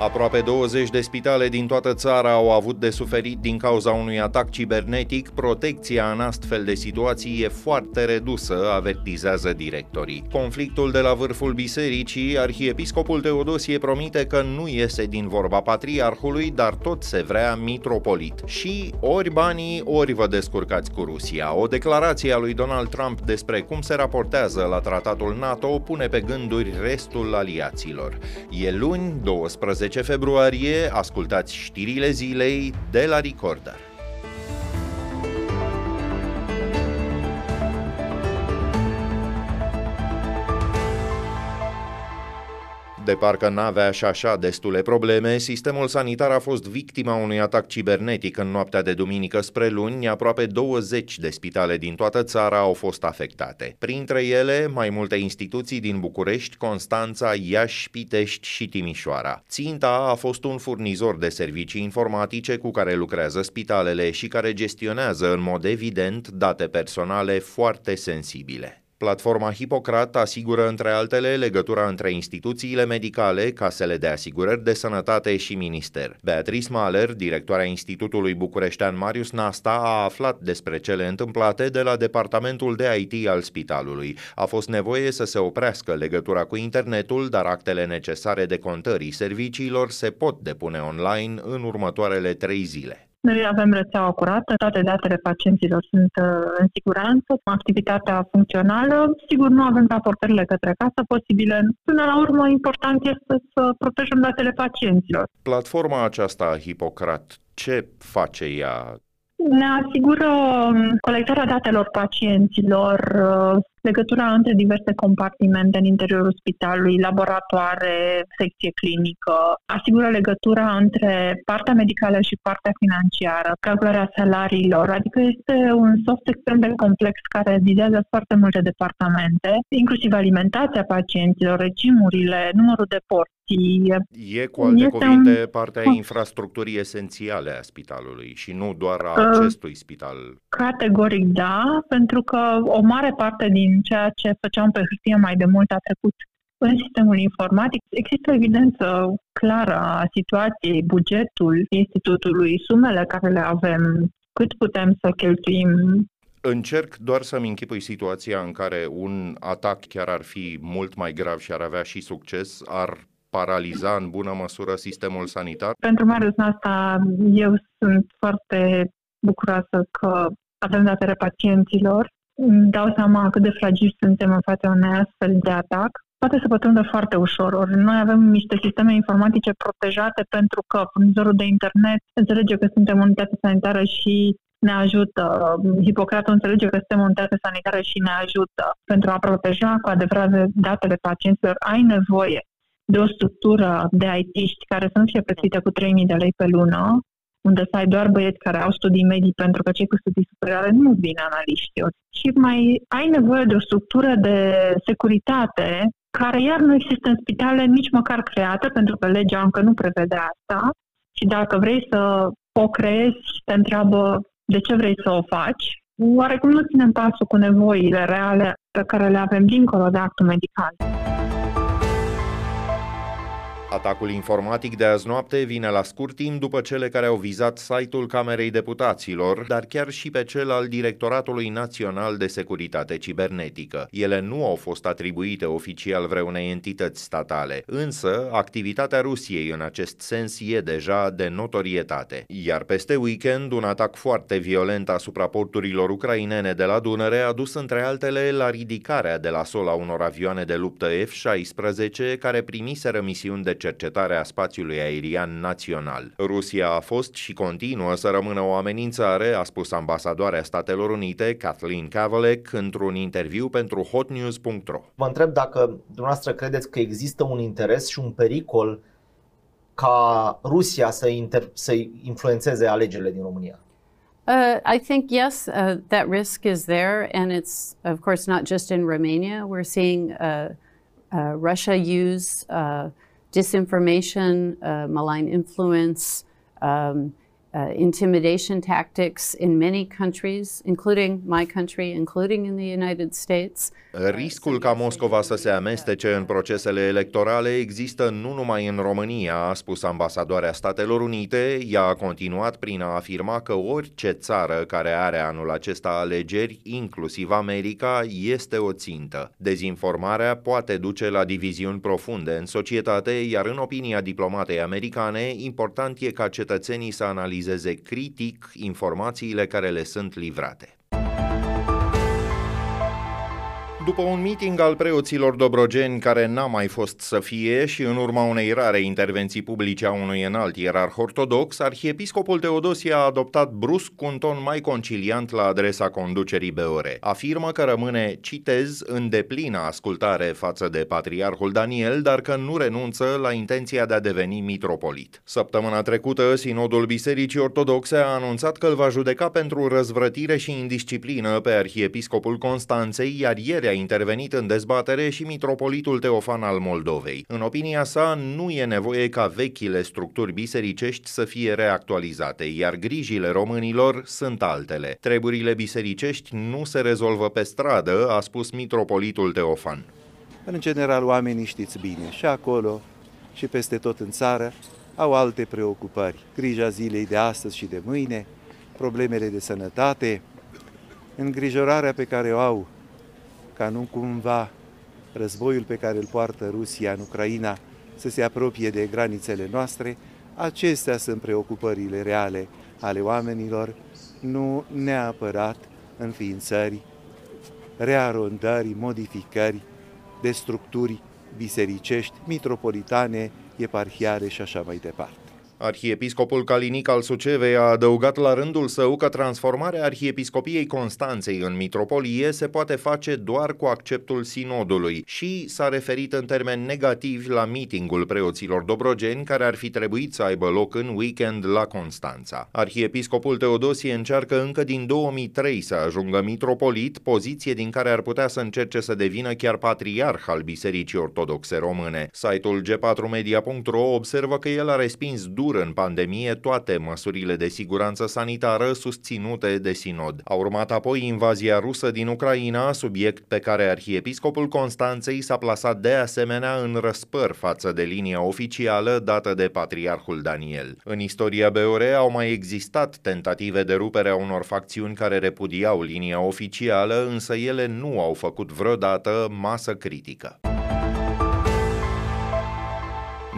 Aproape 20 de spitale din toată țara au avut de suferit din cauza unui atac cibernetic. Protecția în astfel de situații e foarte redusă, avertizează directorii. Conflictul de la vârful bisericii, arhiepiscopul Teodosie promite că nu iese din vorba patriarhului, dar tot se vrea mitropolit. Și ori banii, ori vă descurcați cu Rusia. O declarație a lui Donald Trump despre cum se raportează la tratatul NATO pune pe gânduri restul aliaților. E luni, 12 10 februarie, ascultați știrile zilei de la Recorder. De parcă n-avea și așa destule probleme, sistemul sanitar a fost victima unui atac cibernetic în noaptea de duminică spre luni, aproape 20 de spitale din toată țara au fost afectate. Printre ele, mai multe instituții din București, Constanța, Iași, Pitești și Timișoara. Ținta a fost un furnizor de servicii informatice cu care lucrează spitalele și care gestionează în mod evident date personale foarte sensibile. Platforma Hipocrat asigură, între altele, legătura între instituțiile medicale, casele de asigurări de sănătate și minister. Beatrice Mahler, directoarea Institutului Bucureștean Marius Nasta, a aflat despre cele întâmplate de la departamentul de IT al spitalului. A fost nevoie să se oprească legătura cu internetul, dar actele necesare de contării serviciilor se pot depune online în următoarele trei zile. Noi avem rețeaua curată, toate datele pacienților sunt uh, în siguranță, activitatea funcțională. Sigur, nu avem raportările către casă posibile. Până la urmă, important este să protejăm datele pacienților. Platforma aceasta, Hipocrat, ce face ea? Ne asigură um, colectarea datelor pacienților, uh, legătura între diverse compartimente în interiorul spitalului, laboratoare, secție clinică, asigură legătura între partea medicală și partea financiară, calcularea salariilor, adică este un soft extrem de complex care vizează foarte multe departamente, inclusiv alimentația pacienților, regimurile, numărul de porți E, cu alte este cuvinte, un... partea infrastructurii esențiale a spitalului și nu doar a uh, acestui spital. Categoric da, pentru că o mare parte din ceea ce făceam pe hârtie mai de mult a trecut în sistemul informatic. Există evidență clară a situației, bugetul institutului, sumele care le avem, cât putem să cheltuim Încerc doar să-mi închipui situația în care un atac chiar ar fi mult mai grav și ar avea și succes, ar paraliza în bună măsură sistemul sanitar? Pentru Marius asta eu sunt foarte bucuroasă că avem datele pacienților îmi dau seama cât de fragili suntem în fața unei astfel de atac, poate să pătrundă foarte ușor. Ori noi avem niște sisteme informatice protejate pentru că furnizorul de internet înțelege că suntem unitate sanitară și ne ajută. Hipocratul înțelege că suntem unitate sanitară și ne ajută. Pentru a proteja cu adevărat datele pacienților, ai nevoie de o structură de it care să nu fie plătită cu 3.000 de lei pe lună, unde să ai doar băieți care au studii medii pentru că cei cu studii superioare nu vin analiști. Și mai ai nevoie de o structură de securitate care iar nu există în spitale nici măcar creată, pentru că legea încă nu prevede asta. Și dacă vrei să o creezi, te întreabă de ce vrei să o faci. Oarecum nu ținem pasul cu nevoile reale pe care le avem dincolo de actul medical. Atacul informatic de azi noapte vine la scurt timp după cele care au vizat site-ul Camerei Deputaților, dar chiar și pe cel al Directoratului Național de Securitate Cibernetică. Ele nu au fost atribuite oficial vreunei entități statale, însă activitatea Rusiei în acest sens e deja de notorietate. Iar peste weekend, un atac foarte violent asupra porturilor ucrainene de la Dunăre a dus între altele la ridicarea de la sol a unor avioane de luptă F-16 care primiseră misiuni de cercetare a spațiului aerian național. Rusia a fost și continuă să rămână o amenințare, a spus ambasadoarea Statelor Unite, Kathleen Kavalek, într-un interviu pentru hotnews.ro. Vă întreb dacă dumneavoastră credeți că există un interes și un pericol ca Rusia să, inter- să influențeze alegerile din România? Uh, I think yes, uh, that risk is there, and it's of course not just in Romania. We're seeing uh, uh Russia use uh, disinformation, uh, malign influence, um, uh, intimidation tactics in many countries, including my country, including in the United States. Riscul ca Moscova să se amestece în procesele electorale există nu numai în România, a spus ambasadoarea Statelor Unite. Ea a continuat prin a afirma că orice țară care are anul acesta alegeri, inclusiv America, este o țintă. Dezinformarea poate duce la diviziuni profunde în societate, iar în opinia diplomatei americane, important e ca cetățenii să analizeze critic informațiile care le sunt livrate. După un meeting al preoților dobrogeni care n-a mai fost să fie și în urma unei rare intervenții publice a unui înalt ierarh ortodox, arhiepiscopul Teodosie a adoptat brusc un ton mai conciliant la adresa conducerii BOR. Afirmă că rămâne, citez, în deplină ascultare față de patriarhul Daniel, dar că nu renunță la intenția de a deveni mitropolit. Săptămâna trecută, Sinodul Bisericii Ortodoxe a anunțat că îl va judeca pentru răzvrătire și indisciplină pe arhiepiscopul Constanței, iar ieri a intervenit în dezbatere și mitropolitul Teofan al Moldovei. În opinia sa, nu e nevoie ca vechile structuri bisericești să fie reactualizate, iar grijile românilor sunt altele. Treburile bisericești nu se rezolvă pe stradă, a spus mitropolitul Teofan. În general, oamenii știți bine, și acolo, și peste tot în țară, au alte preocupări. Grija zilei de astăzi și de mâine, problemele de sănătate, îngrijorarea pe care o au ca nu cumva războiul pe care îl poartă Rusia în Ucraina să se apropie de granițele noastre, acestea sunt preocupările reale ale oamenilor, nu neapărat înființări, rearondări, modificări de structuri bisericești, mitropolitane, eparhiare și așa mai departe. Arhiepiscopul Calinic al Sucevei a adăugat la rândul său că transformarea Arhiepiscopiei Constanței în mitropolie se poate face doar cu acceptul sinodului și s-a referit în termeni negativi la mitingul preoților dobrogeni care ar fi trebuit să aibă loc în weekend la Constanța. Arhiepiscopul Teodosie încearcă încă din 2003 să ajungă mitropolit, poziție din care ar putea să încerce să devină chiar patriarh al Bisericii Ortodoxe Române. Site-ul g4media.ro observă că el a respins dur în pandemie toate măsurile de siguranță sanitară susținute de sinod. A urmat apoi invazia rusă din Ucraina, subiect pe care arhiepiscopul Constanței s-a plasat de asemenea în răspăr față de linia oficială dată de patriarhul Daniel. În istoria BOR au mai existat tentative de rupere a unor facțiuni care repudiau linia oficială, însă ele nu au făcut vreodată masă critică.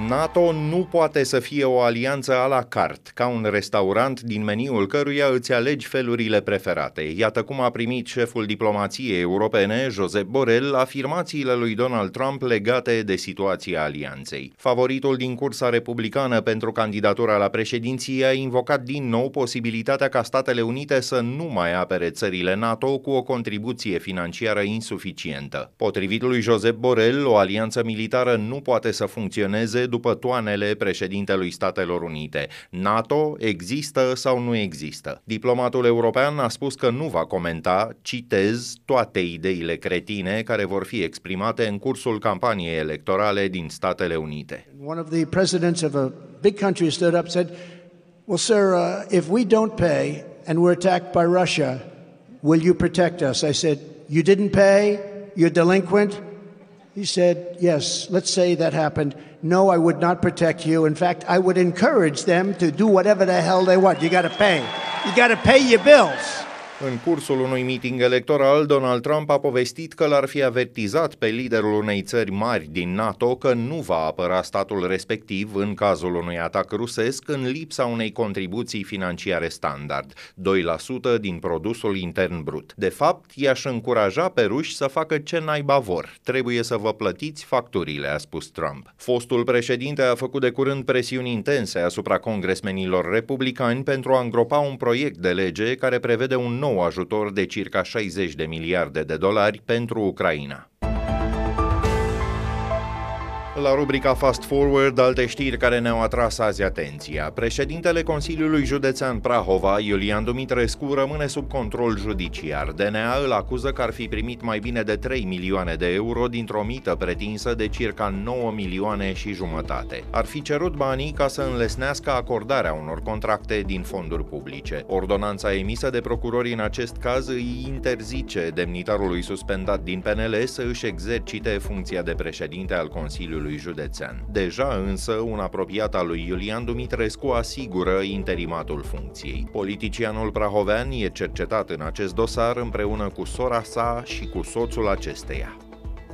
NATO nu poate să fie o alianță a la carte, ca un restaurant din meniul căruia îți alegi felurile preferate. Iată cum a primit șeful diplomației europene, Josep Borrell, afirmațiile lui Donald Trump legate de situația alianței. Favoritul din cursa republicană pentru candidatura la președinție a invocat din nou posibilitatea ca Statele Unite să nu mai apere țările NATO cu o contribuție financiară insuficientă. Potrivit lui Josep Borrell, o alianță militară nu poate să funcționeze după toanele președintelui Statelor Unite. NATO există sau nu există? Diplomatul european a spus că nu va comenta, citez, toate ideile cretine care vor fi exprimate în cursul campaniei electorale din Statele Unite. One of the presidents of a big country stood up said, "Well, sir, uh, if we don't pay and we're attacked by Russia, will you protect us?" I said, "You didn't pay, you're delinquent." He said, Yes, let's say that happened. No, I would not protect you. In fact, I would encourage them to do whatever the hell they want. You got to pay. You got to pay your bills. În cursul unui meeting electoral, Donald Trump a povestit că l-ar fi avertizat pe liderul unei țări mari din NATO că nu va apăra statul respectiv în cazul unui atac rusesc în lipsa unei contribuții financiare standard, 2% din produsul intern brut. De fapt, i-aș încuraja pe ruși să facă ce naiba vor. Trebuie să vă plătiți facturile, a spus Trump. Fostul președinte a făcut de curând presiuni intense asupra congresmenilor republicani pentru a îngropa un proiect de lege care prevede un nou nou ajutor de circa 60 de miliarde de dolari pentru Ucraina. La rubrica Fast Forward, alte știri care ne-au atras azi atenția. Președintele Consiliului Județean Prahova, Iulian Dumitrescu, rămâne sub control judiciar. DNA îl acuză că ar fi primit mai bine de 3 milioane de euro dintr-o mită pretinsă de circa 9 milioane și jumătate. Ar fi cerut banii ca să înlesnească acordarea unor contracte din fonduri publice. Ordonanța emisă de procurori în acest caz îi interzice demnitarului suspendat din PNL să își exercite funcția de președinte al Consiliului Consiliului Județean. Deja însă, un apropiat al lui Iulian Dumitrescu asigură interimatul funcției. Politicianul prahovean e cercetat în acest dosar împreună cu sora sa și cu soțul acesteia.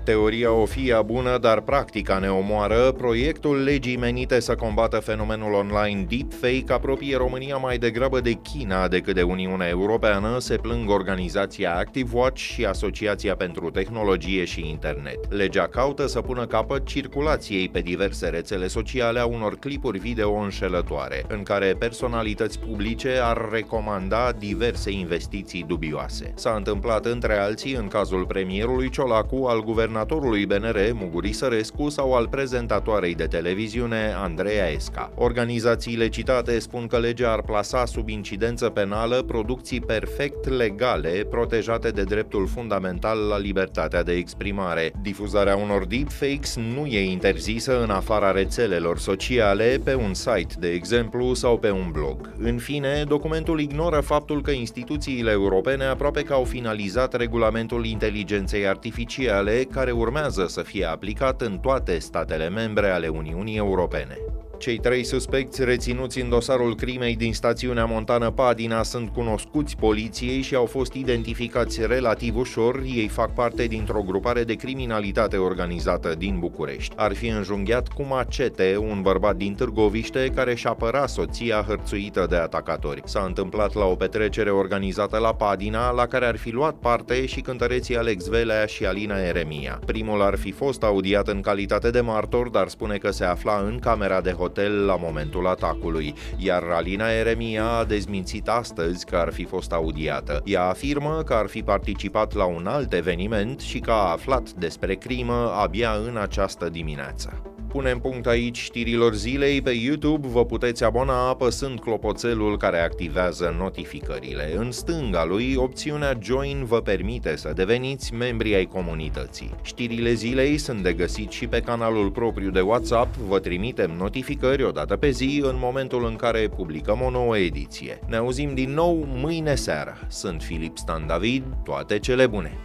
Teoria o fie bună, dar practica ne omoară. Proiectul legii menite să combată fenomenul online deepfake apropie România mai degrabă de China decât de Uniunea Europeană, se plâng organizația ActiveWatch și Asociația pentru Tehnologie și Internet. Legea caută să pună capăt circulației pe diverse rețele sociale a unor clipuri video înșelătoare, în care personalități publice ar recomanda diverse investiții dubioase. S-a întâmplat între alții în cazul premierului Ciolacu al guvernului guvernatorului BNR, Muguri Sărescu, sau al prezentatoarei de televiziune, Andreea Esca. Organizațiile citate spun că legea ar plasa sub incidență penală producții perfect legale, protejate de dreptul fundamental la libertatea de exprimare. Difuzarea unor deepfakes nu e interzisă în afara rețelelor sociale, pe un site, de exemplu, sau pe un blog. În fine, documentul ignoră faptul că instituțiile europene aproape că au finalizat regulamentul inteligenței artificiale, care care urmează să fie aplicat în toate statele membre ale Uniunii Europene. Cei trei suspecți reținuți în dosarul crimei din stațiunea montană Padina sunt cunoscuți poliției și au fost identificați relativ ușor. Ei fac parte dintr-o grupare de criminalitate organizată din București. Ar fi înjunghiat cu macete un bărbat din Târgoviște care și apăra soția hărțuită de atacatori. S-a întâmplat la o petrecere organizată la Padina, la care ar fi luat parte și cântăreții Alex Velea și Alina Eremia. Primul ar fi fost audiat în calitate de martor, dar spune că se afla în camera de hotel hotel la momentul atacului, iar Alina Eremia a dezmințit astăzi că ar fi fost audiată. Ea afirmă că ar fi participat la un alt eveniment și că a aflat despre crimă abia în această dimineață. Punem punct aici știrilor zilei. Pe YouTube vă puteți abona apăsând clopoțelul care activează notificările. În stânga lui, opțiunea Join vă permite să deveniți membri ai comunității. Știrile zilei sunt de găsit și pe canalul propriu de WhatsApp. Vă trimitem notificări o dată pe zi în momentul în care publicăm o nouă ediție. Ne auzim din nou mâine seară. Sunt Filip Stan David, toate cele bune!